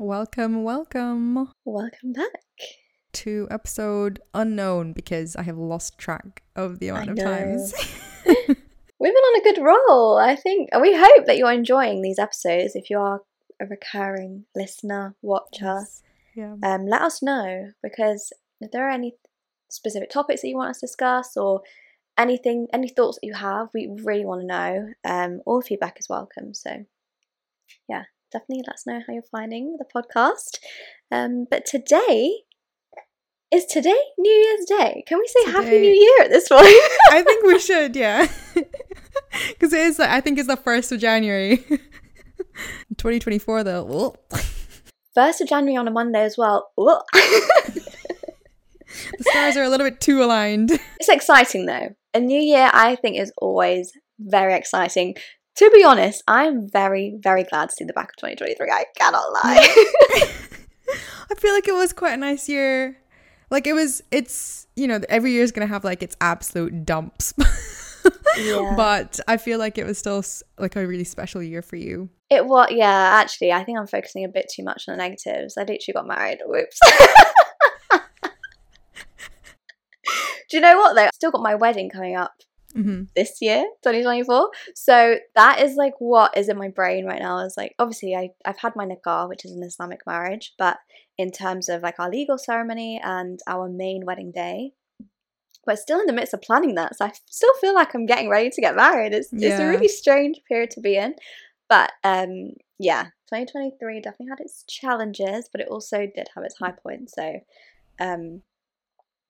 Welcome, welcome Welcome back. to episode unknown because I have lost track of the amount I of know. times. We've been on a good roll, I think. We hope that you're enjoying these episodes. If you are a recurring listener, watcher, yeah. um, let us know because if there are any specific topics that you want us to discuss or anything, any thoughts that you have, we really want to know. Um, all feedback is welcome. So, yeah, definitely let us know how you're finding the podcast. Um, but today is today New Year's Day. Can we say Happy New Year at this point? I think we should, yeah. Because it is, I think it's the 1st of January. 2024, though. First of January on a Monday as well. The stars are a little bit too aligned. it's exciting though. A new year, I think, is always very exciting. To be honest, I'm very, very glad to see the back of 2023. I cannot lie. I feel like it was quite a nice year. Like it was, it's, you know, every year is going to have like its absolute dumps. Yeah. But I feel like it was still like a really special year for you. it was, yeah, actually, I think I'm focusing a bit too much on the negatives. I literally got married. Whoops. Do you know what though? I've still got my wedding coming up hmm this year 2024 so that is like what is in my brain right now is like obviously I, i've had my nikah which is an islamic marriage but in terms of like our legal ceremony and our main wedding day we're still in the midst of planning that so i still feel like i'm getting ready to get married. It's, it's a really strange period to be in but um yeah 2023 definitely had its challenges but it also did have its high points so um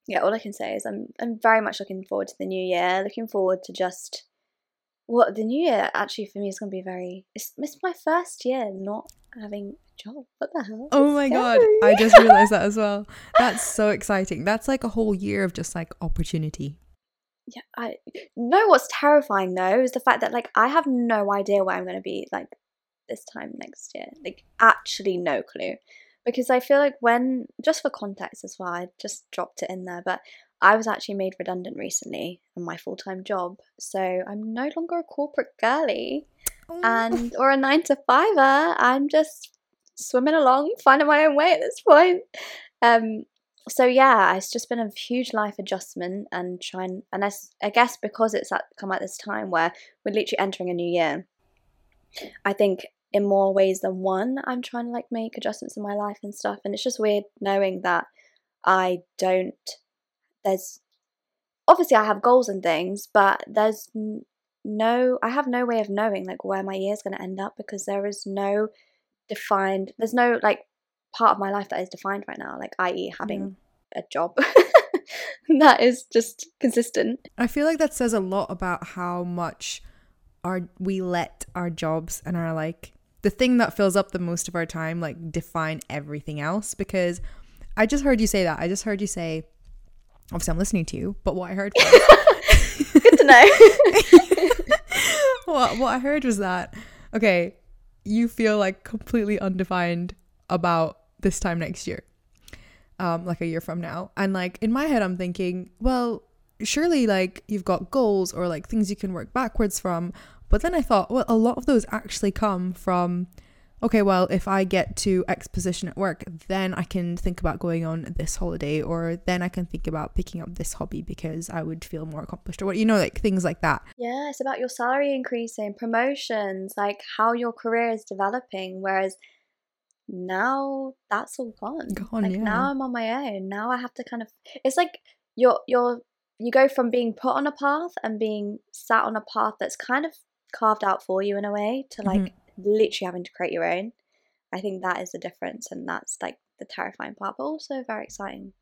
yeah, all I can say is I'm I'm very much looking forward to the new year. Looking forward to just what the new year actually for me is going to be very. It's, it's my first year not having a job. What the hell? Oh my god. I just realized that as well. That's so exciting. That's like a whole year of just like opportunity. yeah. I know what's terrifying though is the fact that like I have no idea where I'm going to be like this time next year. Like actually no clue. Because I feel like when just for context as well, I just dropped it in there, but I was actually made redundant recently in my full time job. So I'm no longer a corporate girly. and or a nine to fiver. I'm just swimming along, finding my own way at this point. Um, so yeah, it's just been a huge life adjustment and trying, and I guess because it's at, come at this time where we're literally entering a new year. I think in more ways than one, I'm trying to like make adjustments in my life and stuff, and it's just weird knowing that I don't. There's obviously I have goals and things, but there's no I have no way of knowing like where my year is going to end up because there is no defined there's no like part of my life that is defined right now like i.e. having mm-hmm. a job that is just consistent I feel like that says a lot about how much our we let our jobs and our like the thing that fills up the most of our time like define everything else because I just heard you say that. I just heard you say obviously I'm listening to you, but what I heard was good to know what what I heard was that okay, you feel like completely undefined about this time next year. Um, like a year from now. And like in my head I'm thinking, well, surely like you've got goals or like things you can work backwards from. But then I thought, well, a lot of those actually come from okay, well, if I get to X position at work, then I can think about going on this holiday, or then I can think about picking up this hobby because I would feel more accomplished, or what you know, like things like that. yeah it's about your salary increasing promotions like how your career is developing whereas now that's all gone Gone, like yeah. now i'm on my own now i have to kind of it's like you're you're you go from being put on a path and being sat on a path that's kind of carved out for you in a way to like Mm-hmm. literally having to create your own i think that is the difference and that's like the terrifying part but also a very exciting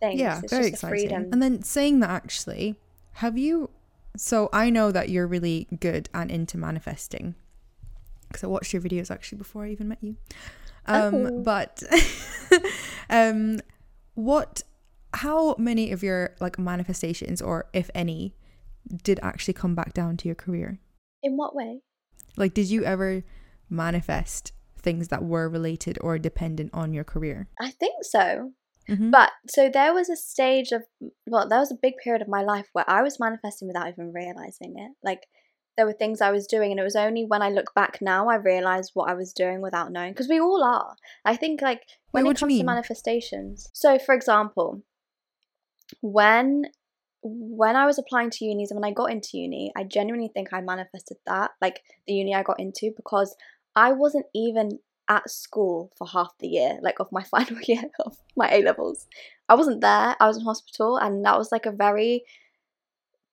thing Yeah, it's very exciting. freedom And then saying that actually, have you? So I know that you're really good and into manifesting because I watched your videos actually before I even met you. Um, Oh. but um, what? How many of your like manifestations, or if any, did actually come back down to your career? In what way Like, did you ever manifest things that were related or dependent on your career? i think so Mhm. But so there was a stage of well, there was a big period of my life where I was manifesting without even realizing it. Like there were things I was doing, and it was only when I look back now I realized what I was doing without knowing. Because we all are. I think like when Wait, it what do you comes to manifestations. So, for example, when when I was applying to unis and when I got into uni, I genuinely think I manifested that, like the uni I got into, because I wasn't even at school for half the year, like of my final year of my A levels. I wasn't there. I was in hospital, and that was like a very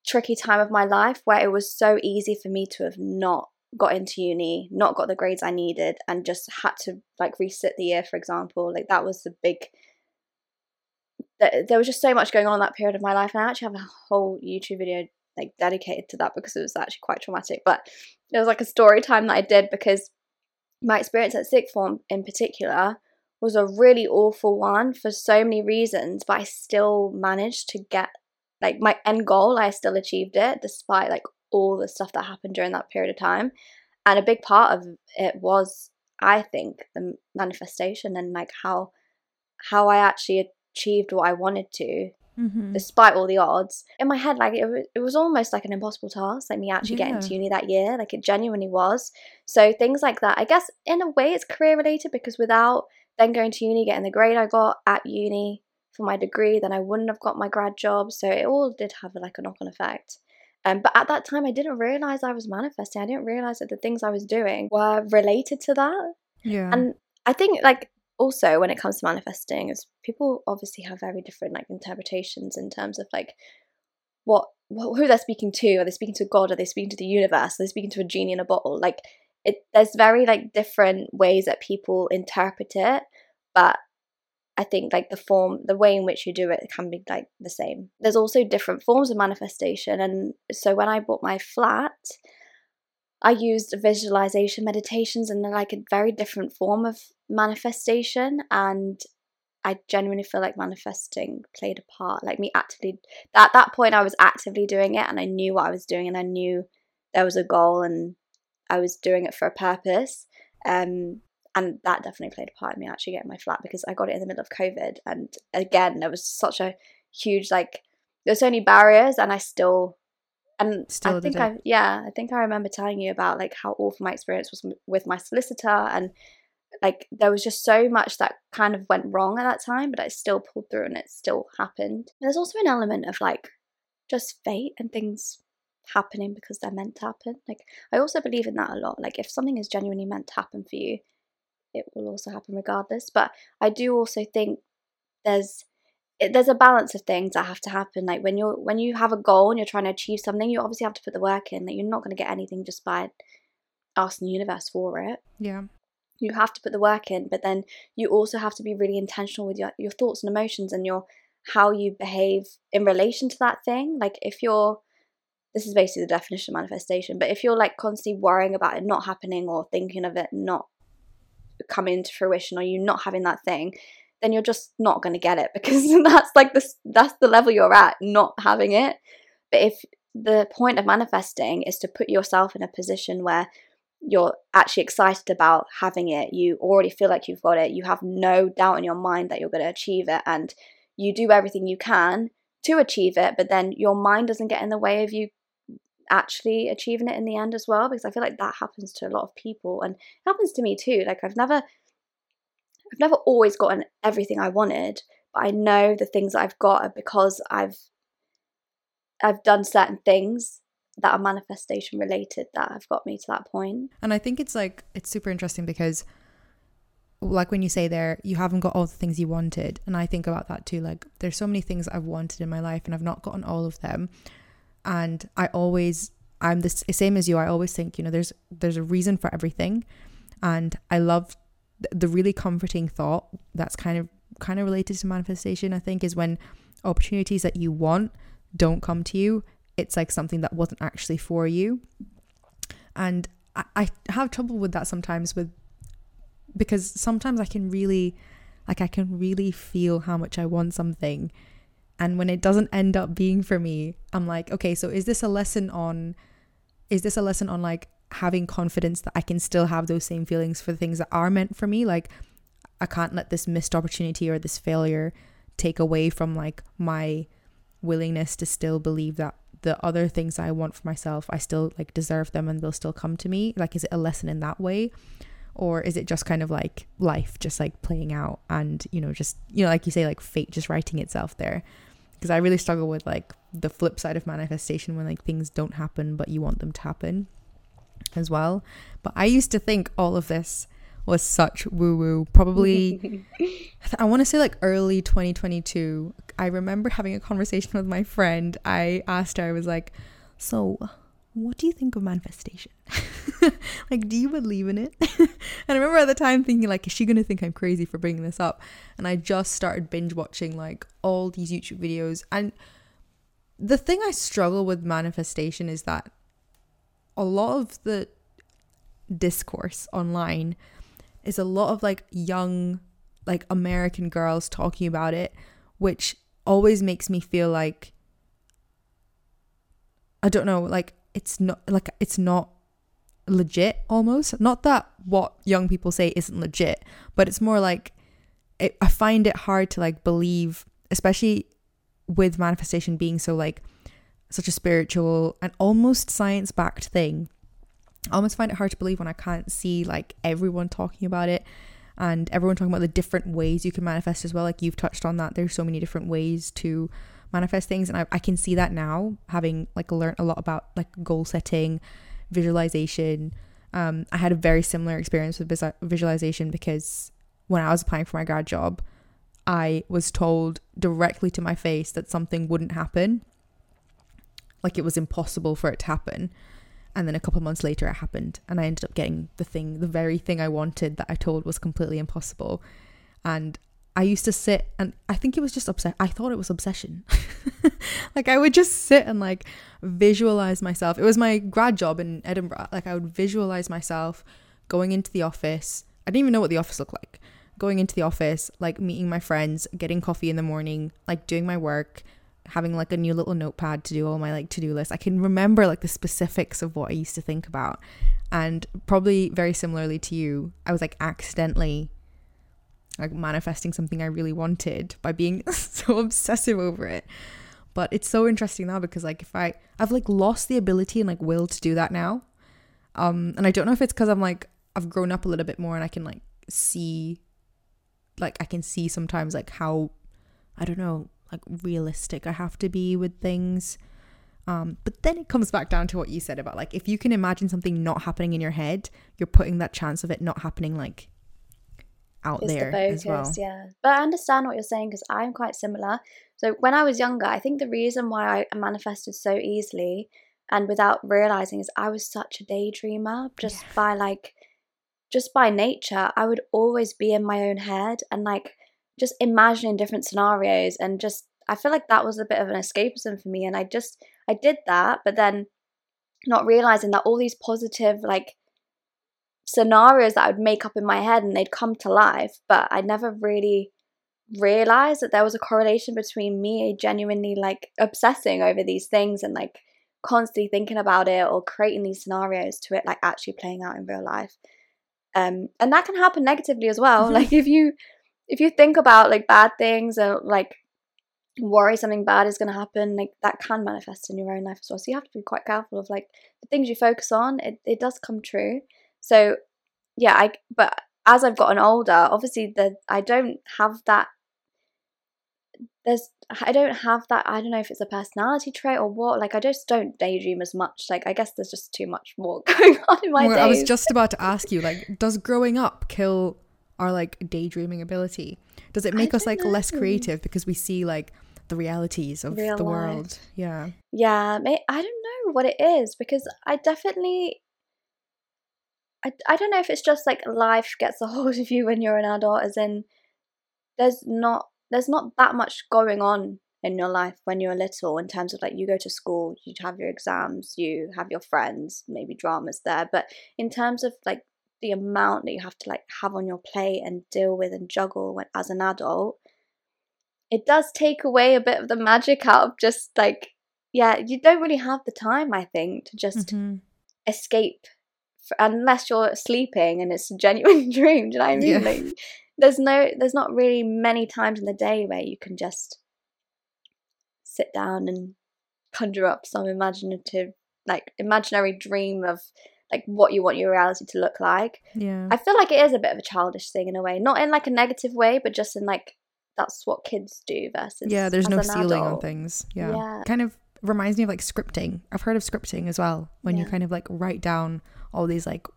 tricky time of my life where it was so easy for me to have not got into uni, not got the grades I needed, and just had to like resit the year, for example. Like that was the big. There was just so much going on in that period of my life, and I actually have a whole YouTube video like dedicated to that because it was actually quite traumatic. But it was like a story time that I did because my experience at sixth form in particular was a really awful one for so many reasons, but I still managed to get like my end goal, I still achieved it despite like all the stuff that happened during that period of time. And a big part of it was, I think, the manifestation and like how how I actually achieved what I wanted to Mm-hmm. despite all the odds. In my head, like it was, it was almost like an impossible task, like me actually getting to uni that year. Like it genuinely was. So things like that, I guess, in a way, it's career related because without then going to uni, getting the grade I got at uni for my degree, then I wouldn't have got my grad job. So it all did have like a knock on effect. Um, but at that time, I didn't realize I was manifesting. I didn't realize that the things I was doing were related to that. Yeah. And I think like also when it comes to manifesting is people obviously have very different like interpretations in terms of like what, who they're speaking to. Are they speaking to God? Are they speaking to the universe? Are they speaking to a genie in a bottle? Like it there's very like different ways that people interpret it, but I think like the form, the way in which you do it can be like the same. There's also different forms of manifestation, and so when I bought my flat, I used visualization meditations, and like a very different form of manifestation. And I genuinely feel like manifesting played a part. Like me actively, at that point, I was actively doing it, and I knew what I was doing, and I knew there was a goal, and I was doing it for a purpose. Um, and that definitely played a part in me actually getting my flat because I got it in the middle of COVID, and again, there was such a huge like there's so many barriers, and I still and Still I think. I yeah I think I remember telling you about like how awful my experience was with my solicitor and like there was just so much that kind of went wrong at that time, but I still pulled through and it still happened. There's also an element of like just fate and things happening because they're meant to happen. Like I also believe in that a lot. Like if something is genuinely meant to happen for you, it will also happen regardless. But I do also think there's there's a balance of things that have to happen. Like when you're when you have a goal and you're trying to achieve something, you obviously have to put the work in. That you're not going to get anything just by asking the universe for it. yeah. You have to put the work in, but then you also have to be really intentional with your, your thoughts and emotions and your how you behave in relation to that thing. Like if you're this is basically the definition of manifestation, but if you're like constantly worrying about it not happening or thinking of it not coming to fruition or you not having that thing, then you're just not going to get it because that's like this that's the level you're at not having it. But if the point of manifesting is to put yourself in a position where you're actually excited about having it, you already feel like you've got it, you have no doubt in your mind that you're going to achieve it, and you do everything you can to achieve it, but then your mind doesn't get in the way of you actually achieving it in the end as well because I feel like that happens to a lot of people and it happens to me too like I've never I've never always gotten everything I wanted but I know the things that I've got are because I've I've done certain things that are manifestation related that have got me to that point. And I think it's like it's super interesting because like when you say there you haven't got all the things you wanted and I think about that too like there's so many things I've wanted in my life and I've not gotten all of them. And I always I'm the same as you I always think you know there's there's a reason for everything. And I love the really comforting thought that's kind of kind of related to manifestation I think is when opportunities that you want don't come to you it's like something that wasn't actually for you. And I, I have trouble with that sometimes with because sometimes I can really like I can really feel how much I want something. And when it doesn't end up being for me I'm like okay so is this a lesson on is this a lesson on like having confidence that I can still have those same feelings for things that are meant for me? Like I can't let this missed opportunity or this failure take away from like my willingness to still believe that the other things I want for myself, I still like deserve them and they'll still come to me? Like, is it a lesson in that way? Or is it just kind of like life just like playing out and, you know, just, you know, like you say, like fate just writing itself there? Because I really struggle with like the flip side of manifestation when like things don't happen, but you want them to happen as well. But I used to think all of this was such woo woo. Probably, I want to say like early 2022. I remember having a conversation with my friend. I asked her, I was like, So, what do you think of manifestation? like, do you believe in it? and I remember at the time thinking, like, is she going to think I'm crazy for bringing this up? And I just started binge watching like all these YouTube videos. And the thing I struggle with manifestation is that a lot of the discourse online is a lot of like young like American girls talking about it, which always makes me feel like I don't know, like it's not like it's not legit almost. Not that what young people say isn't legit, but it's more like it, I find it hard to like believe, especially with manifestation being so like such a spiritual and almost science backed thing I almost find it hard to believe when I can't see like everyone talking about it and everyone talking about the different ways you can manifest as well. Like you've touched on that. There's so many different ways to manifest things. And I, I can see that now, having like learned a lot about like goal setting, visualization. Um, I had a very similar experience with visualization because when I was applying for my grad job, I was told directly to my face that something wouldn't happen. Like it was impossible for it to happen. And then a couple months later, it happened, and I ended up getting the thing, the very thing I wanted that I told was completely impossible. And I used to sit, and I think it was just obsession. I thought it was obsession. like I would just sit and like visualize myself. It was my grad job in Edinburgh. Like I would visualize myself going into the office. I didn't even know what the office looked like. Going into the office, like meeting my friends, getting coffee in the morning, like doing my work, having like a new little notepad to do all my like to-do list. I can remember like the specifics of what I used to think about. And probably very similarly to you, I was like accidentally like manifesting something I really wanted by being so obsessive over it. But it's so interesting now because like if I I've like lost the ability and like will to do that now. Um and I don't know if it's cuz I'm like I've grown up a little bit more and I can like see like I can see sometimes like how I don't know like realistic I have to be with things. Um, but then it comes back down to what you said about like if you can imagine something not happening in your head, you're putting that chance of it not happening like out it's there the focus, as well. Yeah, but I understand what you're saying because I'm quite similar. So when I was younger, I think the reason why I manifested so easily and without realizing is I was such a daydreamer just yeah. by like just by nature. I would always be in my own head and like just imagining different scenarios and just I feel like that was a bit of an escapism for me and I just I did that but then not realizing that all these positive like scenarios that I would make up in my head and they'd come to life but I never really realized that there was a correlation between me genuinely like obsessing over these things and like constantly thinking about it or creating these scenarios to it like actually playing out in real life um and that can happen negatively as well mm-hmm. like if you if you think about like bad things or like worry something bad is going to happen like that can manifest in your own life as well. So you have to be quite careful of like the things you focus on it, it does come true. So yeah i but as i've gotten older obviously the i don't have that there's i don't have that i don't know if it's a personality trait or what like i just don't daydream as much. Like i guess there's just too much more going on in my well, i was just about to ask you like does growing up kill our like daydreaming ability? Does it make us like know. less creative because we see like the realities of Real the life. world? Yeah. Yeah, I don't know what it is because I definitely I, I don't know if it's just like life gets a hold of you when you're an adult as in there's not there's not that much going on in your life when you're little in terms of like you go to school you have your exams you have your friends maybe dramas there but in terms of like the amount that you have to like have on your plate and deal with and juggle when, as an adult it does take away a bit of the magic out of just like yeah you don't really have the time i think to just mm-hmm. escape for, unless you're sleeping and it's a genuine dream do you know what i mean yeah. like there's no there's not really many times in the day where you can just sit down and conjure up some imaginative, like imaginary dream of like what you want your reality to look like. Yeah. I feel like it is a bit of a childish thing in a way, not in like a negative way, but just in like that's what kids do versus yeah, there's no ceiling on things. Yeah. Yeah. Kind of reminds me of like scripting. I've heard of scripting as well, when you kind of like write down all these like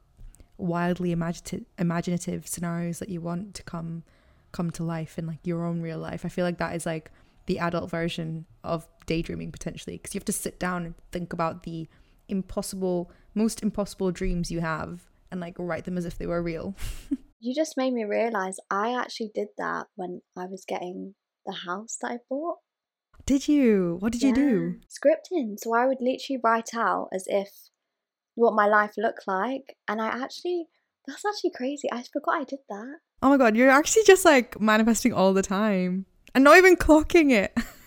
wildly imaginative imaginative scenarios that you want to come come to life in like your own real life. I feel like that is like the adult version of daydreaming potentially because you have to sit down and think about the impossible most impossible dreams you have and like write them as if they were real. You just made me realize I actually did that when I was getting the house that I bought. Did you? What did you do? Yeah, Scripting. So I would literally write out as if what my life looked like, and I actually that's actually crazy. I forgot I did that. Oh my god, you're actually just like manifesting all the time and not even clocking it.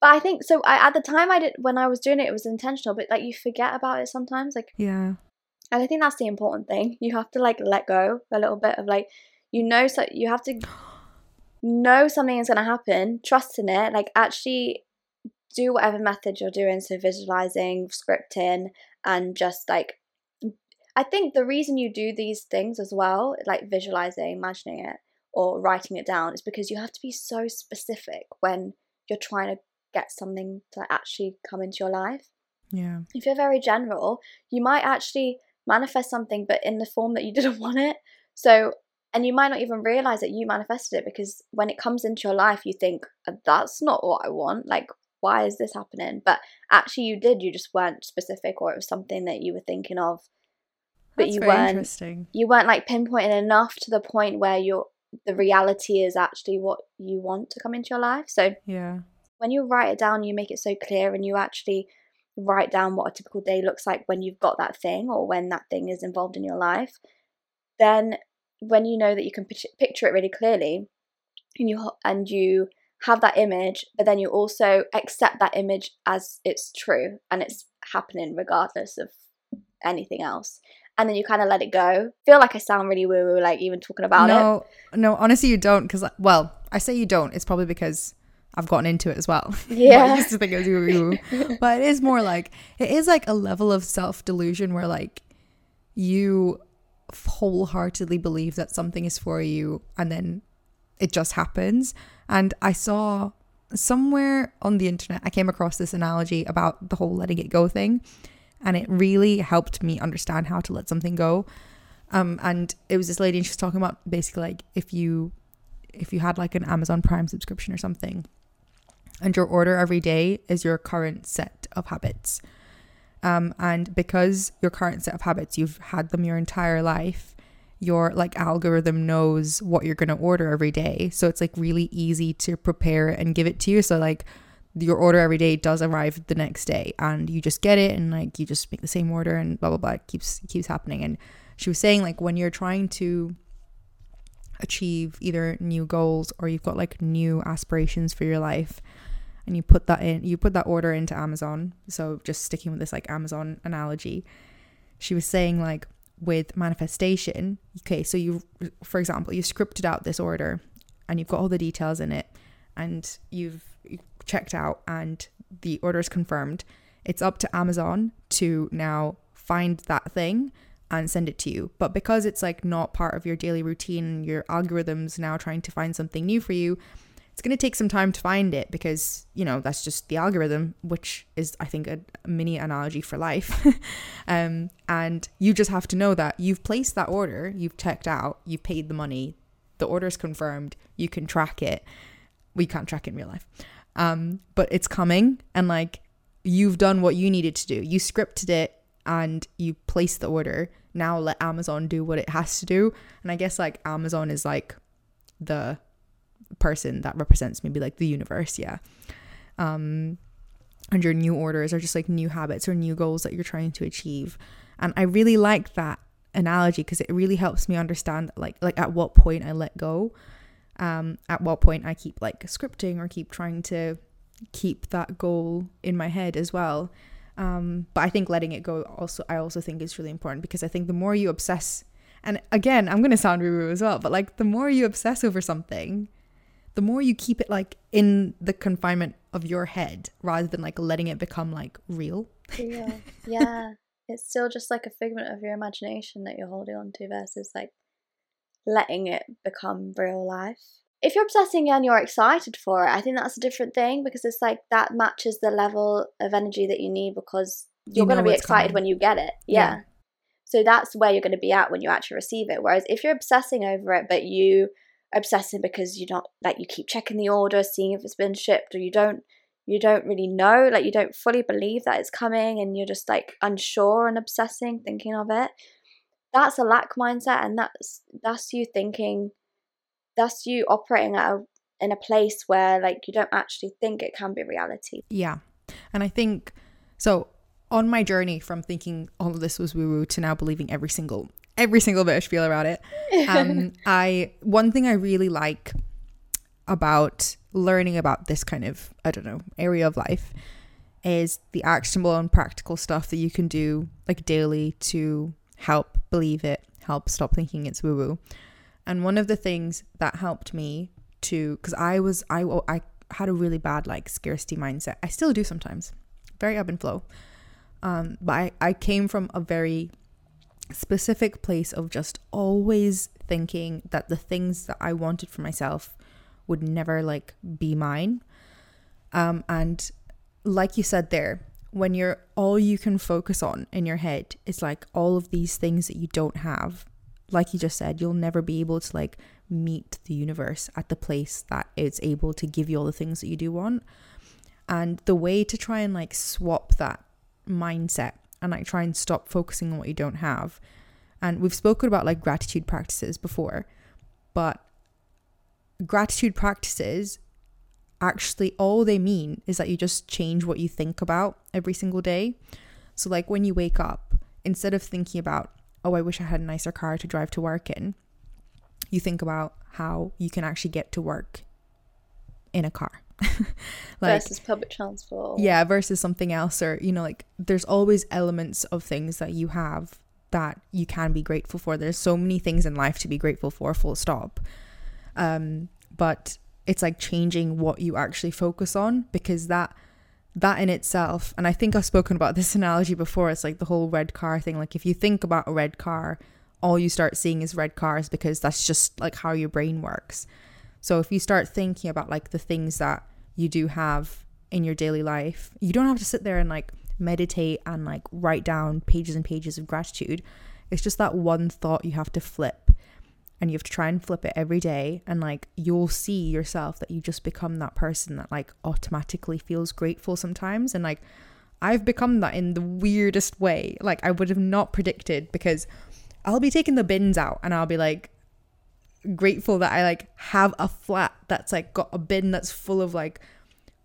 But I think so. I, at the time I did when I was doing it, it was intentional. But like you forget about it sometimes. Like, Yeah. and I think that's the important thing. You have to like let go a little bit of like, you know, so you have to know something is gonna happen. Trust in it. Like actually do whatever method you're doing. So visualizing, scripting, and just like. I think the reason you do these things as well, like visualizing, imagining it, or writing it down, is because you have to be so specific when you're trying to get something to actually come into your life. Yeah. If you're very general, you might actually manifest something, but in the form that you didn't want it. So, and you might not even realize that you manifested it because when it comes into your life, you think, "Uh, that's not what I want. Like, why is this happening? But actually, you did. You just weren't specific, or it was something that you were thinking of, but That's you weren't interesting. you weren't like pinpointing enough to the point where you're the reality is actually what you want to come into your life. So Yeah. When you write it down, you make it so clear and you actually write down what a typical day looks like when you've got that thing or when that thing is involved in your life. Then when you know that you can picture, it really clearly and you and you have that image, but then you also accept that image as it's true and it's happening regardless of anything else. And then you kind of let it go. Feel like I sound really woo woo, like even talking about it. no, no, honestly, you don't. Because, well, I say you don't. It's probably because I've gotten into it as well. But I Yeah. used to think it was woo woo. But it is more like, it is like a level of self delusion where, like, you wholeheartedly believe that something is for you and then it just happens. And I saw somewhere on the internet, I came across this analogy about the whole letting it go thing. And it really helped me understand how to let something go. Um, and it was this lady, and she was talking about basically like if you if you had like an Amazon Prime subscription or something, and your order every day is your current set of habits. Um, and because your current set of habits, you've had them your entire life, your like algorithm knows what you're gonna order every day. So it's like really easy to prepare and give it to you. So like your order every day does arrive the next day and you just get it and like you just make the same order and blah blah blah. It keeps keeps happening. And she was saying like when you're trying to achieve either new goals or you've got like new aspirations for your life and you put that in you put that order into Amazon so just sticking with this like Amazon analogy she was saying like with manifestation okay so you for example you scripted out this order and you've got all the details in it and you've checked out and the order is confirmed it's up to Amazon to now find that thing and send it to you. But because it's like not part of your daily routine, your algorithm's now trying to find something new for you, it's going to take some time to find it because, you know, that's just the algorithm, which is, I think, a, mini analogy for life. um, and you just have to know that you've placed that order, you've checked out, you've paid the money, the order's confirmed, you can track it. We can't track it in real life. Um, but it's coming and like you've done what you needed to do. You scripted it and you placed the order. Now let Amazon do what it has to do. And I guess like Amazon is like the person that represents maybe like the universe, yeah. Um and your new orders are just like new habits or new goals that you're trying to achieve. And I really like that analogy because it really helps me understand like like at what point I let go. Um at what point I keep like scripting or keep trying to keep that goal in my head as well. Um, but I think letting it go also I also think is really important because I think the more you obsess and again I'm gonna sound woo woo as well, but like the more you obsess over something, the more you keep it like in the confinement of your head rather than like letting it become like real. Yeah. yeah. It's still just like a figment of your imagination that you're holding on to versus like letting it become real life. If you're obsessing and you're excited for it, I think that's a different thing because it's like that matches the level of energy that you need because you're You going to be excited coming. when you get it. Yeah. Yeah. So that's where you're going to be at when you actually receive it. Whereas if you're obsessing over it, but you obsessing because you're not like you keep checking the order, seeing if it's been shipped, or you don't you don't really know, like you don't fully believe that it's coming, and you're just like unsure and obsessing, thinking of it. That's a lack mindset, and that's that's you thinking, that's you operating at a, in a place where like you don't actually think it can be reality. Yeah. And I think so on my journey from thinking all of this was woo woo to now believing every single every single bit of spiel about it. Um I one thing I really like about learning about this kind of I don't know area of life is the actionable and practical stuff that you can do like daily to help believe it, help stop thinking it's woo woo. And one of the things that helped me to because I was I I had a really bad like scarcity mindset. I still do sometimes. Very ebb and flow. Um but I I came from a very specific place of just always thinking that the things that I wanted for myself would never like be mine. Um and like you said there, when you're all you can focus on in your head is like all of these things that you don't have, like you just said, you'll never be able to like meet the universe at the place that it's able to give you all the things that you do want. And the way to try and like swap that mindset and like try and stop focusing on what you don't have. And we've spoken about like gratitude practices before, but gratitude practices actually all they mean is that you just change what you think about every single day. So like when you wake up, instead of thinking about, oh, I wish I had a nicer car to drive to work in, you think about how you can actually get to work in a car. like versus public transport. yeah, versus something else or you know like there's always elements of things that you have that you can be grateful for. There's so many things in life to be grateful for, full stop. Um but it's like changing what you actually focus on because that that in itself and i think i've spoken about this analogy before it's like the whole red car thing like if you think about a red car all you start seeing is red cars because that's just like how your brain works so if you start thinking about like the things that you do have in your daily life you don't have to sit there and like meditate and like write down pages and pages of gratitude. It's just that one thought you have to flip and you have to try and flip it every day and like you'll see yourself that you just become that person that like automatically feels grateful sometimes and like I've become that in the weirdest way. Like I would have not predicted because I'll be taking the bins out and I'll be like grateful that I like have a flat that's like got a bin that's full of like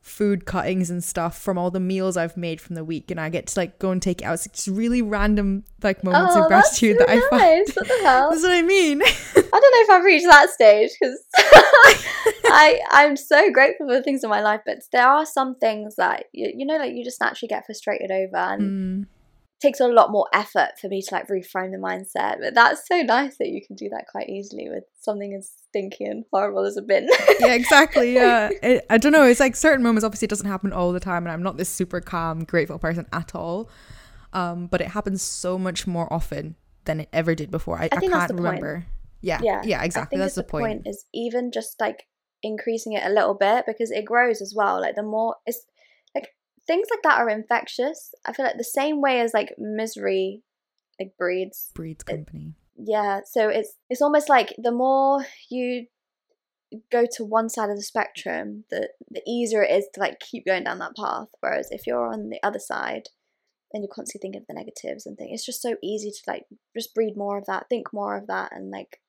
food cuttings and stuff from all the meals I've made from the week and I get to like go and take it out. It's just really random like moments oh, of gratitude that I so find. nice. What the hell? That's what I mean. I don't know if I've reached that stage because I I'm so grateful for the things in my life, but there are some things that you, you know, like you just naturally get frustrated over, and Mm. It takes a lot more effort for me to like reframe the mindset. But that's so nice that you can do that quite easily with something as stinky and horrible as a bin. yeah, exactly. Yeah, it, I don't know. It's like certain moments. Obviously, it doesn't happen all the time, and I'm not this super calm, grateful person at all. Um, but it happens so much more often than it ever did before. I, I, think can't that's the point. remember. Yeah, yeah, yeah, I exactly. think That's the the point. Is even just like increasing it a little bit because it grows as well. Like the more it's things like that are infectious. I feel like the same way as like misery like breeds. Breeds company. Yeah, so it's it's almost like the more you go to one side of the spectrum, the the easier it is to like keep going down that path. Whereas if you're on the other side, then you're constantly thinking of the negatives and things. It's just so easy to like just breed more of that, think more of that, and like,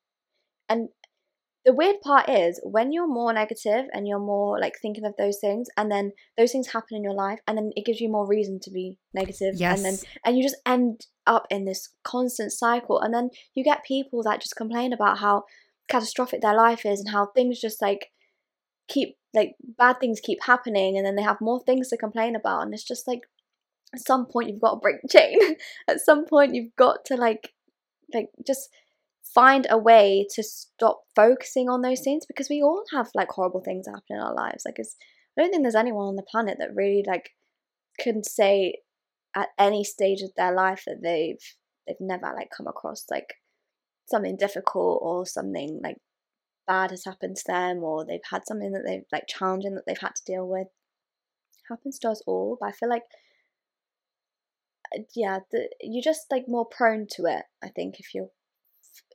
and the weird part is when you're more negative and you're more like thinking of those things, and then those things happen in your life, and then it gives you more reason to be negative, Yes. and then and you just end up in this constant cycle, and then you get people that just complain about how catastrophic their life is and how things just like keep like bad things keep happening and then they have more things to complain about and it's just like at some point you've got to break the chain at some point you've got to like like just find a way to stop focusing on those things because we all have like horrible things happen in our lives. Like it's I don't think there's anyone on the planet that really like can say at any stage of their life that they've they've never like come across like something difficult or something like bad has happened to them or they've had something that they've like challenging that they've had to deal with. Happens to us all but i feel like uh, yeah the, you're just like more prone to it i think if you're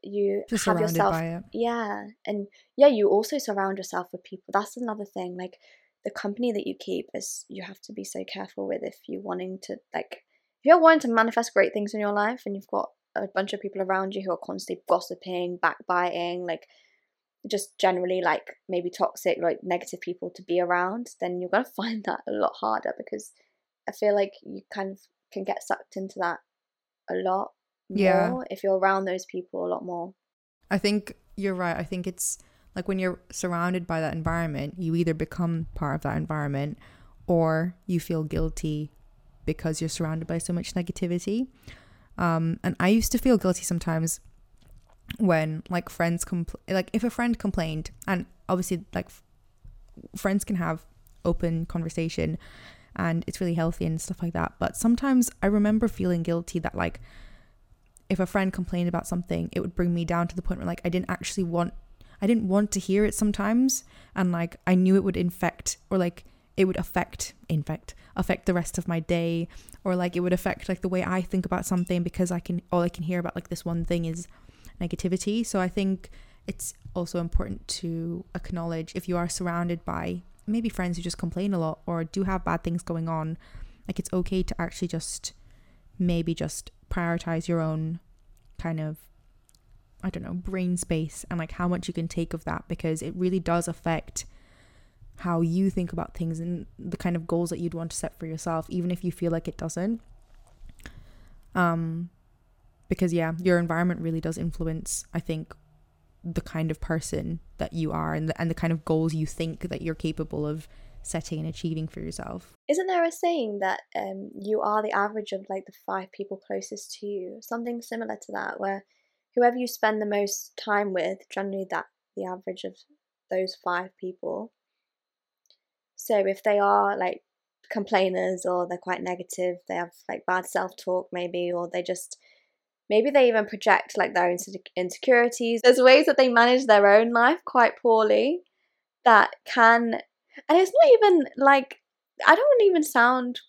you Just have yourself yeah and yeah you also surround yourself with people. That's another thing like the company that you keep is you have to be so careful with if you're wanting to like if you're wanting to manifest great things in your life and you've got a bunch of people around you who are constantly gossiping backbiting like just generally like maybe toxic like negative people to be around then you're going to find that a lot harder because i feel like you kind of can get sucked into that a lot Yeah. if you're around those people a lot more I think you're right. I think it's like when you're surrounded by that environment, you either become part of that environment or you feel guilty because you're surrounded by so much negativity. Um, and I used to feel guilty sometimes when like friends compl- like if a friend complained and obviously like f- friends can have open conversation and it's really healthy and stuff like that but sometimes i remember feeling guilty that like if a friend complained about something it would bring me down to the point where like i didn't actually want i didn't want to hear it sometimes. And like i knew it would infect or like it would affect infect affect the rest of my day. Or like it would affect like the way i think about something because i can all i can hear about like this one thing is negativity. So i think it's also important to acknowledge if you are surrounded by maybe friends who just complain a lot or do have bad things going on like it's okay to actually just maybe just prioritize your own kind of I don't know, brain space and like how much you can take of that because it really does affect how you think about things and the kind of goals that you'd want to set for yourself even if you feel like it doesn't. Um because yeah, your environment really does influence I think the kind of person that you are and the, and the kind of goals you think that you're capable of setting and achieving for yourself. Isn't there a saying that um, you are the average of like the five people closest to you? Something similar to that, where whoever you spend the most time with, generally that the average of those five people. So if they are like complainers or they're quite negative, they have like bad self talk maybe, or they just maybe they even project like their own insecurities. There's ways that they manage their own life quite poorly that can and it's not even like I don't even sound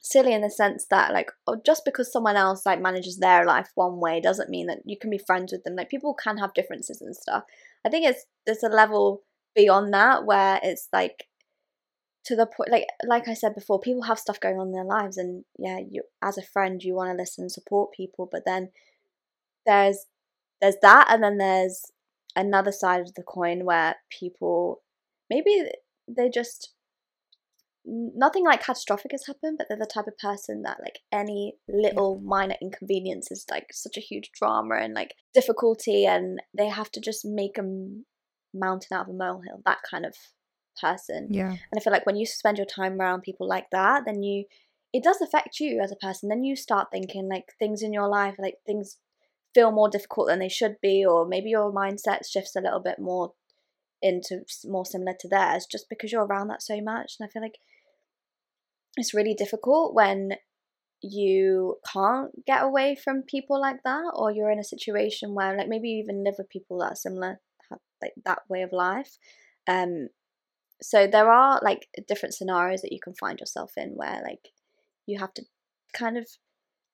silly in the sense that like oh, just because someone else like manages their life one way doesn't mean that you can be friends with them. Like people can have differences and stuff. I think it's there's a level beyond that where it's like to the point like like i said before people have stuff going on in their lives and yeah you as a friend you want to listen and support people but then there's there's that and then there's another side of the coin where people maybe they just nothing like catastrophic has happened, but they're the type of person that like any little yeah. minor inconvenience is like such a huge drama and like difficulty, and they have to just make a mountain out of a molehill. That kind of person. Yeah. And I feel like when you spend your time around people like that, then you it does affect you as a person. Then you start thinking like things in your life, like things feel more difficult than they should be, or maybe your mindset shifts a little bit more into more similar to theirs just because you're around that so much. And I feel like it's really difficult when you can't get away from people like that or you're in a situation where like maybe you even live with people that are similar have like that way of life um so there are like different scenarios that you can find yourself in where like you have to kind of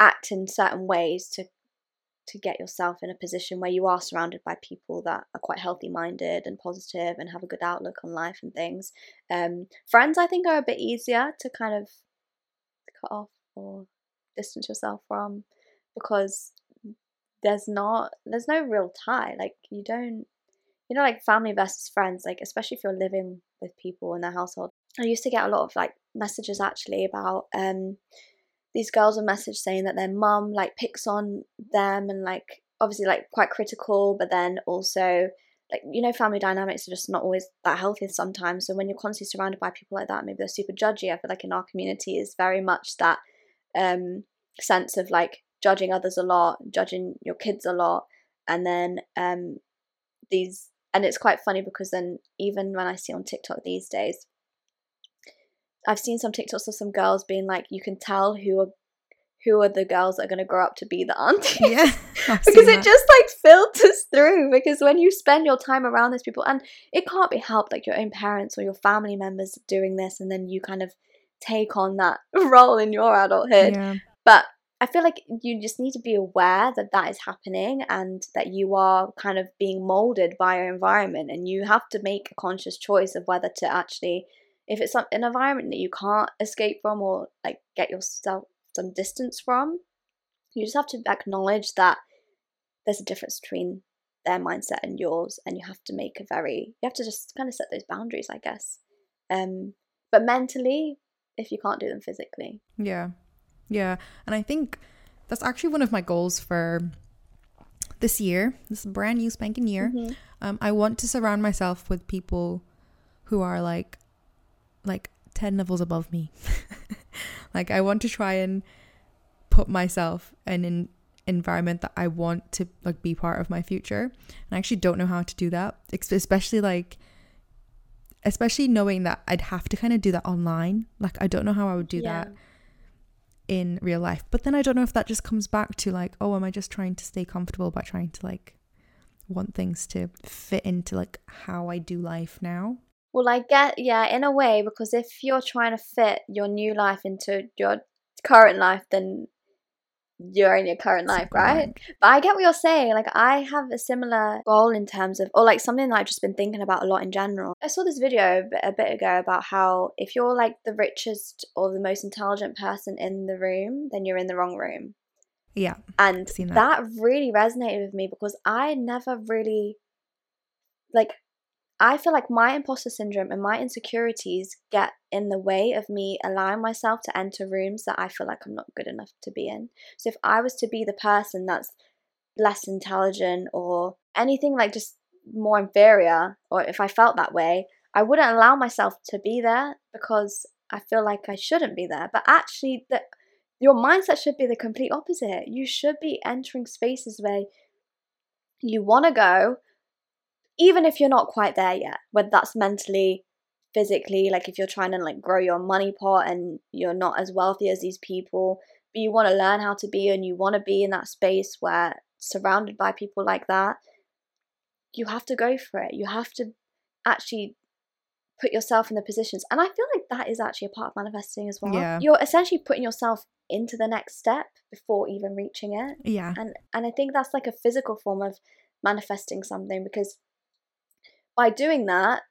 act in certain ways to to get yourself in a position where you are surrounded by people that are quite healthy minded and positive and have a good outlook on life and things. Um, friends, I think, are a bit easier to kind of cut off or distance yourself from because there's not there's no real tie like you don't you know like family versus friends like especially if you're living with people in their household i used to get a lot of like messages actually about um these girls a message saying that their mum like picks on them and like obviously like quite critical, but then also like you know family dynamics are just not always that healthy sometimes. So when you're constantly surrounded by people like that, maybe they're super judgy. I feel like in our community is very much that um sense of like judging others a lot, judging your kids a lot, and then um these and it's quite funny because then even when I see on TikTok these days I've seen some TikToks of some girls being like, you can tell who are who are the girls that are going to grow up to be the aunties. Yeah. Because it just like filters through because when you spend your time around these people and it can't be helped like your own parents or your family members doing this and then you kind of take on that role in your adulthood Yeah. but i feel like you just need to be aware that that is happening and that you are kind of being molded by your environment and you have to make a conscious choice of whether to actually if it's some, an environment that you can't escape from or like get yourself some distance from you just have to acknowledge that there's a difference between their mindset and yours and you have to make a very you have to just kind of set those boundaries i guess um but mentally if you can't do them physically Yeah. Yeah. And I think that's actually one of my goals for this year, this brand new spanking year. Mhm. Um, I want to surround myself with people who are like like 10 levels above me. like I want to try and put myself in an environment that I want to like be part of my future. And I actually don't know how to do that, especially like especially knowing that I'd have to kind of do that online. Like I don't know how I would do Yeah. that in real life. But then I don't know if that just comes back to like, oh, am I just trying to stay comfortable by trying to like want things to fit into like how I do life now? Well i get yeah in a way because if you're trying to fit your new life into your current life then you're in your current life right. But I get what you're saying. Like I have a similar goal in terms of, or like something that I've just been thinking about a lot in general. I saw this video a bit, a bit ago about how if you're like the richest or the most intelligent person in the room, then you're in the wrong room. Yeah. And that. that really resonated with me because I never really like I feel like my imposter syndrome and my insecurities get in the way of me allowing myself to enter rooms that I feel like I'm not good enough to be in. So if I was to be the person that's less intelligent or anything like just more inferior, or if I felt that way, I wouldn't allow myself to be there because I feel like I shouldn't be there. But actually, the, your mindset should be the complete opposite. You should be entering spaces where you want to go, even if you're not quite there yet, whether that's mentally, physically, like if you're trying to like grow your money pot and you're not as wealthy as these people, but you want to learn how to be and you want to be in that space where surrounded by people like that, you have to go for it. You have to actually put yourself in the positions. And I feel like that is actually a part of manifesting as well. Yeah. You're essentially putting yourself into the next step before even reaching it Yeah. and and I think that's like a physical form of manifesting something because by doing that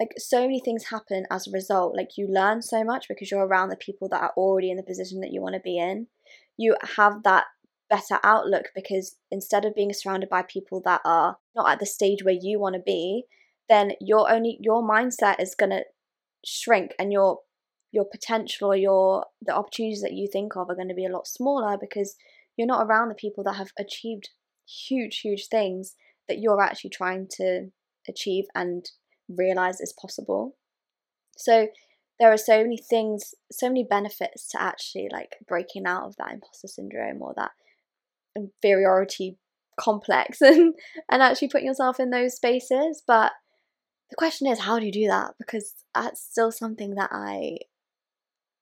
like so many things happen as a result. Like you learn so much because you're around the people that are already in the position that you want to be in. You have that better outlook because instead of being surrounded by people that are not at the stage where you want to be then your only your mindset is going to shrink and your your potential or your the opportunities that you think of are going to be a lot smaller because you're not around the people that have achieved huge huge things that you're actually trying to achieve and realize is possible. So there are so many things so many benefits to actually like breaking out of that imposter syndrome or that inferiority complex and and actually putting yourself in those spaces. But the question is how do you do that? Because that's still something that i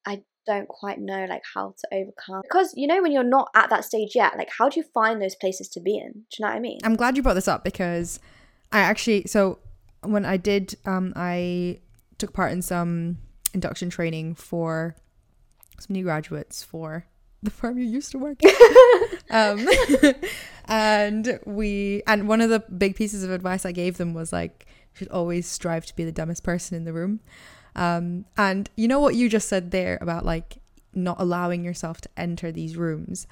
i don't quite know like how to overcome. Because you know when you're not at that stage yet like how do you find those places to be in? Do you know what i mean? I'm glad you brought this up because I actually so when I did um I took part in some induction training for some new graduates for the firm you used to work at. um and we and one of the big pieces of advice I gave them was like you should always strive to be the dumbest person in the room. Um and you know what you just said there about like not allowing yourself to enter these rooms.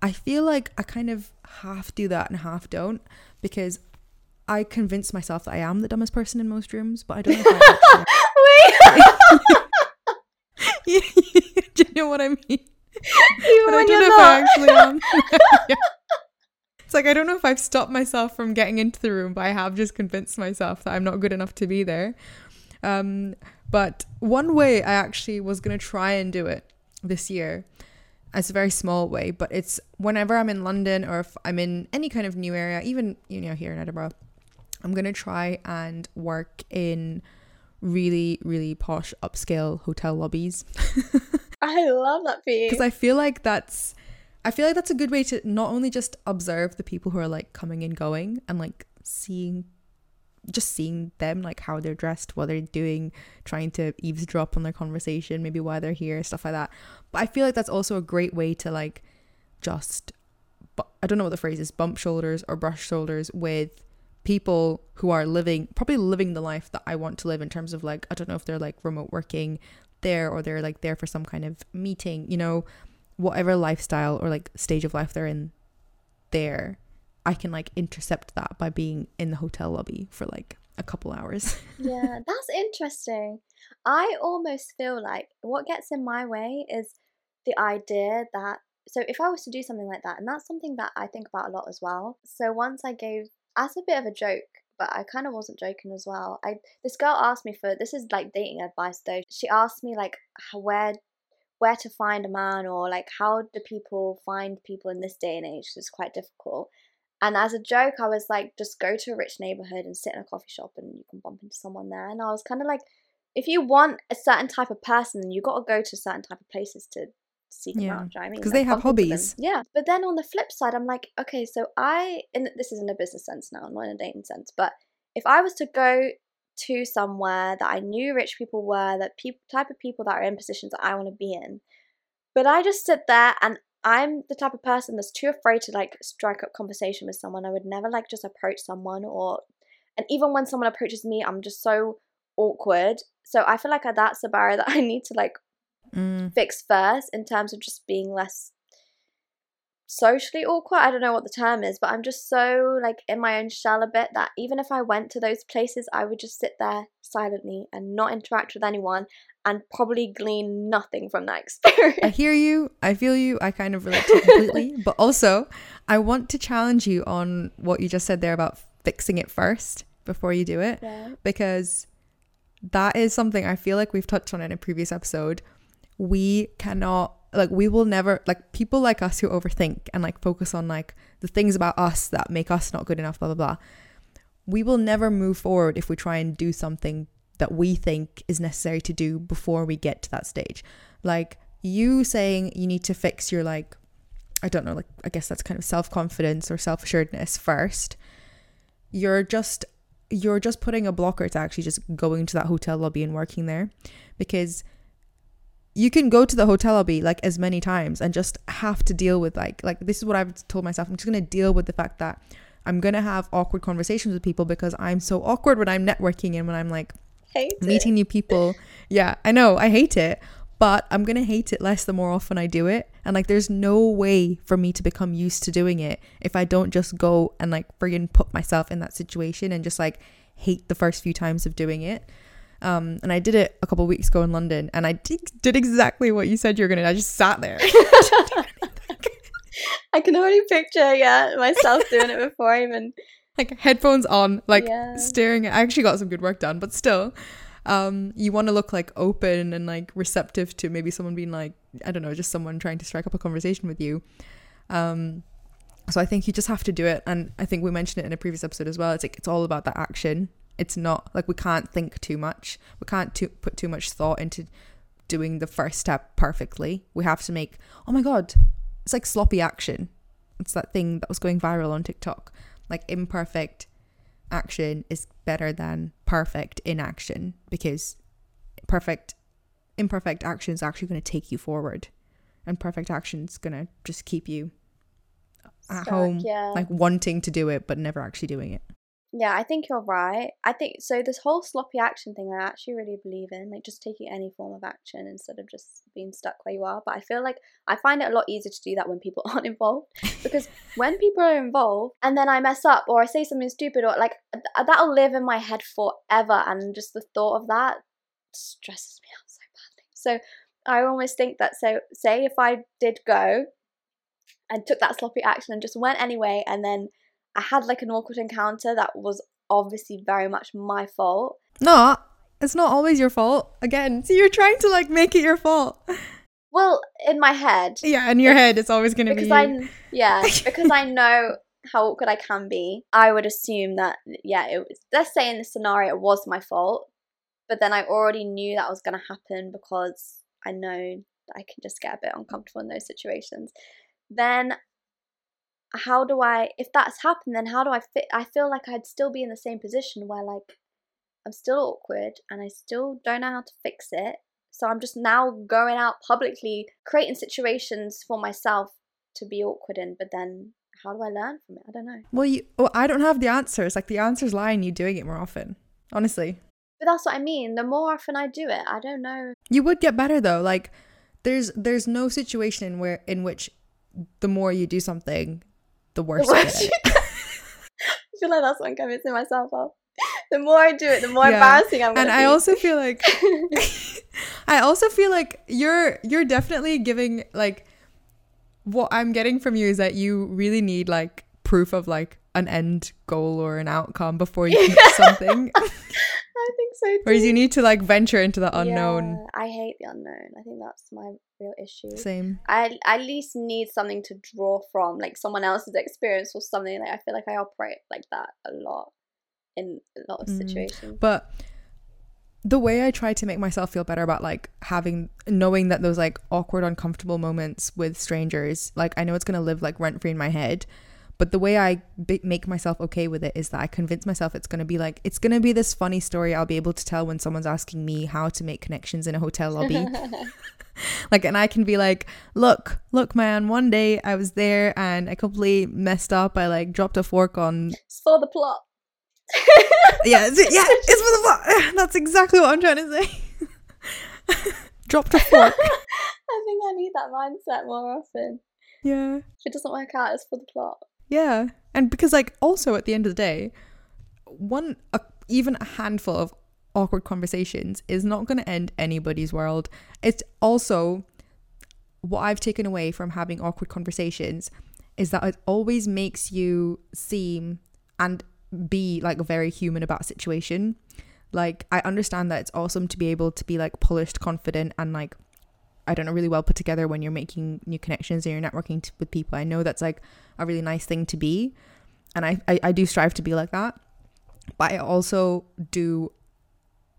I feel like I kind of half do that and half don't because I convince myself that I am the dumbest person in most rooms, but I don't know if I Wait, Do you know what I mean? even But I don't know if I actually am. Yeah. It's like I don't know if I've stopped myself from getting into the room, but I have just convinced myself that I'm not good enough to be there. Um, but one way I actually was gonna try and do it this year, it's a very small way, but it's whenever I'm in London or if I'm in any kind of new area, even you know here in Edinburgh, I'm gonna try and work in really, really posh upscale hotel lobbies. I love that for you. Because I feel like that's I feel like that's a good way to not only just observe the people who are like coming and going and like seeing just seeing them like how they're dressed what they're doing trying to eavesdrop on their conversation maybe why they're here stuff like that but i feel like that's also a great way to like just i don't know what the phrase is bump shoulders or brush shoulders with people who are living probably living the life that i want to live in terms of like i don't know if they're like remote working there or they're like there for some kind of meeting you know whatever lifestyle or like stage of life they're in there I can like intercept that by being in the hotel lobby for like a couple hours. yeah, that's interesting. I almost feel like what gets in my way is the idea that so if I was to do something like that, and that's something that I think about a lot as well. So once I gave as a bit of a joke, but I kind of wasn't joking as well. I this girl asked me for this is like dating advice though. She asked me like where where to find a man or like how do people find people in this day and age? It's quite difficult. And as a joke, I was like, just go to a rich neighborhood and sit in a coffee shop and you can bump into someone there. And I was kind of like, if you want a certain type of person, you got to go to certain type of places to seek yeah. them out. You know I mean? Because they have hobbies. Yeah. But then on the flip side, I'm like, okay, so I, and this is in a business sense now, not in a dating sense, but if I was to go to somewhere that I knew rich people were, that people type of people that are in positions that I want to be in, but I just sit there and I'm the type of person that's too afraid to like strike up conversation with someone. I would never like just approach someone or and even when someone approaches me, I'm just so awkward. So I feel like that's a barrier that I need to like mm. fix first in terms of just being less socially awkward. I don't know what the term is, but I'm just so like in my own shell a bit that even if I went to those places, I would just sit there silently and not interact with anyone and probably glean nothing from that experience. I hear you. I feel you. I kind of relate to it completely. but also, I want to challenge you on what you just said there about fixing it first before you do it. Yeah. Because that is something I feel like we've touched on in a previous episode. We cannot like we will never like people like us who overthink and like focus on like the things about us that make us not good enough blah blah blah we will never move forward if we try and do something that we think is necessary to do before we get to that stage. Like you saying you need to fix your like i don't know like i guess that's kind of self-confidence or self-assuredness first. You're just you're just putting a blocker to actually just going to that hotel lobby and working there because you can go to the hotel lobby like as many times and just have to deal with like like this is what I've told myself. I'm just gonna deal with the fact that I'm gonna have awkward conversations with people because I'm so awkward when I'm networking and when I'm like hate meeting it. new people. Yeah, I know, I hate it. But I'm gonna hate it less the more often I do it. And like there's no way for me to become used to doing it if I don't just go and like friggin' put myself in that situation and just like hate the first few times of doing it. Um, and I did it a couple weeks ago in London, and I did, did exactly what you said you were gonna. I just sat there. I can already picture, yeah, myself doing it before I even like headphones on, like yeah. staring. At, I actually got some good work done, but still, um, you want to look like open and like receptive to maybe someone being like, I don't know, just someone trying to strike up a conversation with you. Um, so I think you just have to do it, and I think we mentioned it in a previous episode as well. It's like it's all about that action it's not like we can't think too much. We can't too, put too much thought into doing the first step perfectly. We have to make, oh my God, it's like sloppy action. It's that thing that was going viral on TikTok. Like imperfect action is better than perfect inaction because perfect imperfect action is actually going to take you forward and perfect action is going to just keep you at Stuck, home yeah. like wanting to do it but never actually doing it yeah, I think you're right. I think so. This whole sloppy action thing, I actually really believe in, like just taking any form of action instead of just being stuck where you are. But I feel like I find it a lot easier to do that when people aren't involved because when people are involved and then I mess up or I say something stupid or like uh, that'll live in my head forever, and just the thought of that stresses me out so badly. So I almost think that so say if I did go and took that sloppy action and just went anyway, and then I had like an awkward encounter that was obviously very much my fault. No, it's not always your fault. Again, so you're trying to like make it your fault. Well, in my head. Yeah, in your head, it's always going to be. Because I, yeah, because I know how awkward I can be. I would assume that, yeah, it was. Let's say in this scenario, it was my fault. but then I already knew that was going to happen because I know that I can just get a bit uncomfortable in those situations. Then how do I if that's happened then how do I fit I feel like I'd still be in the same position where like I'm still awkward and I still don't know how to fix it. So I'm just now going out publicly creating situations for myself to be awkward in, but then how do I learn from it? I don't know. Well, you, well, I don't have the answers. Like the answers lie in you doing it more often. Honestly. But that's what I mean. The more often I do it, I don't know. You would get better though. Like there's there's no situation where in which the more you do something, the worse. The worse you get. I feel like that's what I'm convincing myself of. The more I do it, the more yeah. embarrassing I'm. And I also feel like, I also feel like you're you're definitely giving like, what I'm getting from you is that you really need like proof of like an end goal or an outcome before you keep something. I think so too. Whereas you need to like venture into the unknown. Yeah, I hate the unknown. I think that's my real issue. Same. I at least need something to draw from, like someone else's experience or something. Like I feel like I operate like that a lot in a lot of mm. situations. But the way I try to make myself feel better about like having knowing that those like awkward, uncomfortable moments with strangers, like I know it's gonna live like rent free in my head. But the way I b- make myself okay with it is that I convince myself it's going to be like, it's going to be this funny story I'll be able to tell when someone's asking me how to make connections in a hotel lobby. like, and I can be like, look, look, man, one day I was there and I completely messed up. I like dropped a fork on. It's for the plot. yeah, it's, yeah, it's for the plot. That's exactly what I'm trying to say. dropped a fork. I think I need that mindset more often. Yeah. If it doesn't work out, it's for the plot. Yeah. And because like also at the end of the day, one uh, even a handful of awkward conversations is not going to end anybody's world. It's also what I've taken away from having awkward conversations is that it always makes you seem and be like very human about a situation. Like I understand that it's awesome to be able to be like polished, confident and like I don't know, really well put together when you're making new connections and you're networking t- with people. I know that's like a really nice thing to be. And I, I, I do strive to be like that. But I also do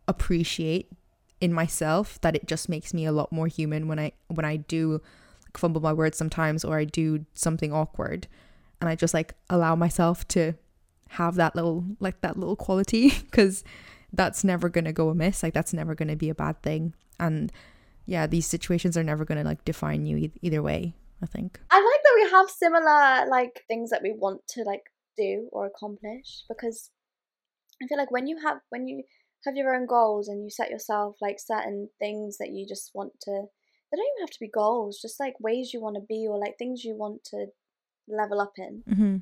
appreciate in myself that it just makes me a lot more human when I when I do fumble my words sometimes or I do something awkward and I just like allow myself to have that little like that little quality because that's never going to go amiss like that's never going to be a bad thing and yeah, these situations are never going to like define you e- either way, I think. I like that we have similar like things that we want to like do or accomplish because I feel like when you have when you have your own goals and you set yourself like certain things that you just want to they don't even have to be goals, just like ways you want to be or like things you want to level up in. Mm-hmm.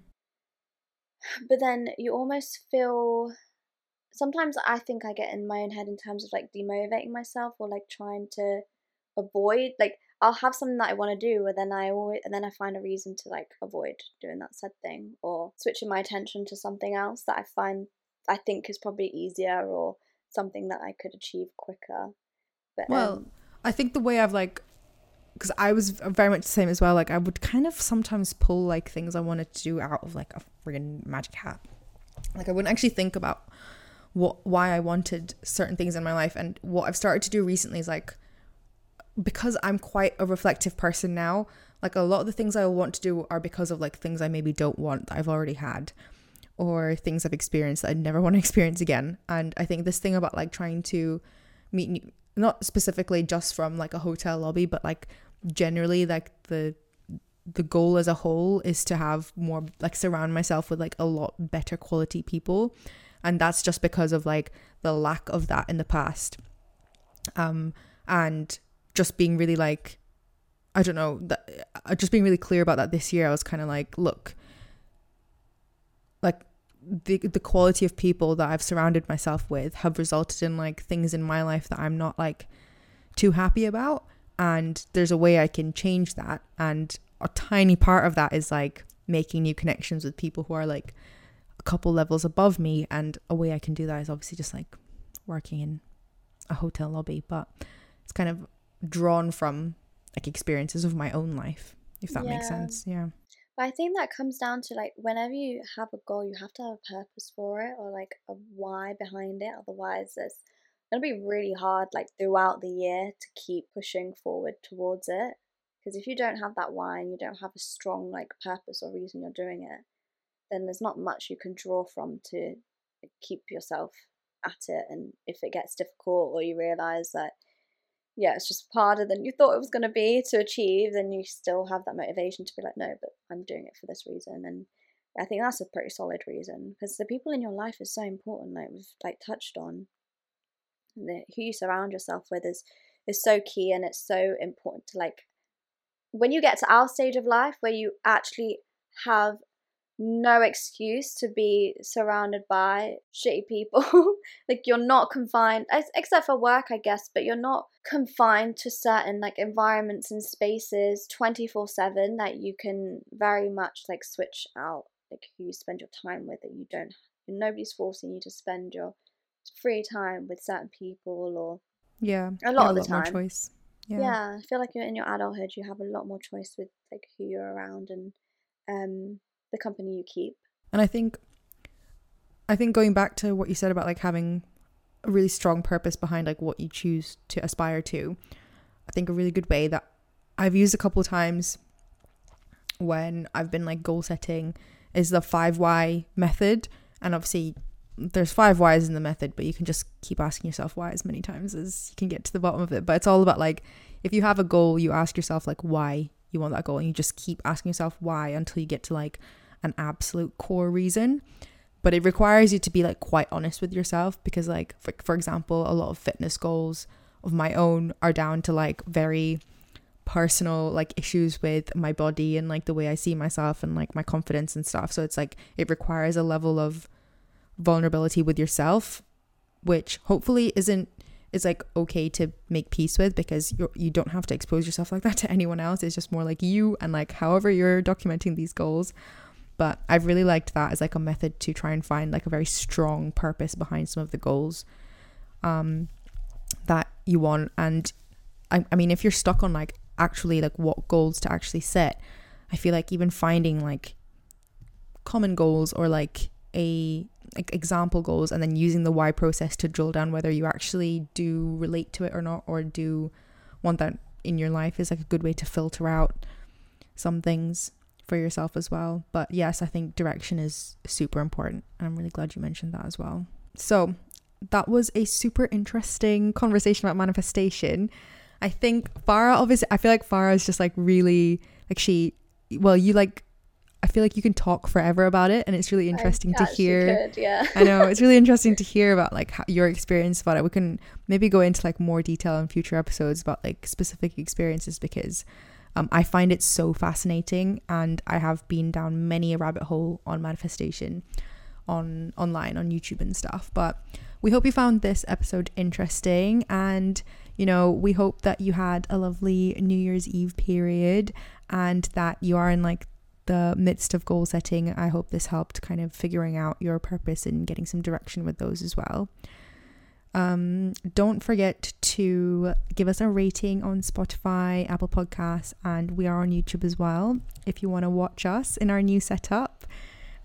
But then you almost feel sometimes I think I get in my own head in terms of like demotivating myself or like trying to avoid like I'll have something that I want to do, and then I always and then I find a reason to like avoid doing that said thing or switching my attention to something else that I find I think is probably easier or something that I could achieve quicker. But well, um, I think the way I've like because I was very much the same as well. Like I would kind of sometimes pull like things I wanted to do out of like a friggin' magic hat. Like I wouldn't actually think about what why I wanted certain things in my life, and what I've started to do recently is like because I'm quite a reflective person now, like a lot of the things I want to do are because of like things I maybe don't want that I've already had or things I've experienced that I never want to experience again. And I think this thing about like trying to meet new, not specifically just from like a hotel lobby, but like generally like the the goal as a whole is to have more like surround myself with like a lot better quality people and that's just because of like the lack of that in the past um and just being really like I don't know that uh, just being really clear about that this year I was kind of like look like the the quality of people that I've surrounded myself with have resulted in like things in my life that I'm not like too happy about and there's a way I can change that and a tiny part of that is like making new connections with people who are like a couple levels above me and a way I can do that is obviously just like working in a hotel lobby but it's kind of drawn from like experiences of my own life if that yeah. makes sense yeah. But i think that comes down to like whenever you have a goal you have to have a purpose for it or like a why behind it otherwise it's going to be really hard like throughout the year to keep pushing forward towards it. Because if you don't have that why and you don't have a strong like purpose or reason you're doing it then there's not much you can draw from to keep yourself at it. And if it gets difficult or you realize that yeah it's just harder than you thought it was going to be to achieve then you still have that motivation to be like no but i'm doing it for this reason and i think that's a pretty solid reason because the people in your life is so important like we've like touched on. The, who you surround yourself with is is so key and it's so important to like when you get to our stage of life where you actually have no excuse to be surrounded by shitty people like you're not confined except for work i guess but you're not confined to certain like environments and spaces 24/7 that you can very much like switch out like who you spend your time with that you don't nobody's forcing you to spend your free time with certain people or yeah a lot yeah, of the lot time choice yeah. yeah. i feel like you're in your adulthood you have a lot more choice with like who you're around and um the company you keep. And i think i think going back to what you said about like having a really strong purpose behind like what you choose to aspire to i think a really good way that i've used a couple times when i've been like goal setting is the 5 why method. And obviously there's five whys in the method, but you can just keep asking yourself why as many times as you can get to the bottom of it. But it's all about like if you have a goal, you ask yourself like why you want that goal, and you just keep asking yourself why until you get to like an absolute core reason. But it requires you to be like quite honest with yourself because like for, for example, a lot of fitness goals of my own are down to like very personal like issues with my body and like the way I see myself and like my confidence and stuff. So it's like it requires a level of vulnerability with yourself, which hopefully isn't is like okay to make peace with because you you don't have to expose yourself like that to anyone else. It's just more like you and like however you're documenting these goals. But I've really liked that as like a method to try and find like a very strong purpose behind some of the goals um that you want and I, I mean if you're stuck on like actually like what goals to actually set, I feel like even finding like common goals or like a like example goals and then using the why process to drill down whether you actually do relate to it or not or do want that in your life is like a good way to filter out some things for yourself as well. But yes i think direction is super important and i'm really glad you mentioned that as well. So that was a super interesting conversation about manifestation. I think farah obviously i feel like farah is just like really like she well you like I feel like you can talk forever about it, and it's really interesting to hear. Could, yeah. I know it's really interesting to hear about like how, your experience about it. We can maybe go into like more detail in future episodes about like specific experiences because um, I find it so fascinating, and I have been down many a rabbit hole on manifestation on online on YouTube and stuff. But we hope you found this episode interesting, and you know we hope that you had a lovely New Year's Eve period, and that you are in like the midst of goal setting, I hope this helped kind of figuring out your purpose and getting some direction with those as well. Um, don't forget to give us a rating on Spotify, Apple Podcasts, and we are on YouTube as well if you want to watch us in our new setup.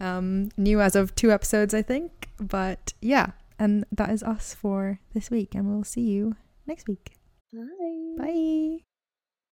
Um, new as of two episodes, I think. But yeah, and that is us for this week, and we'll see you next week. Bye. Bye.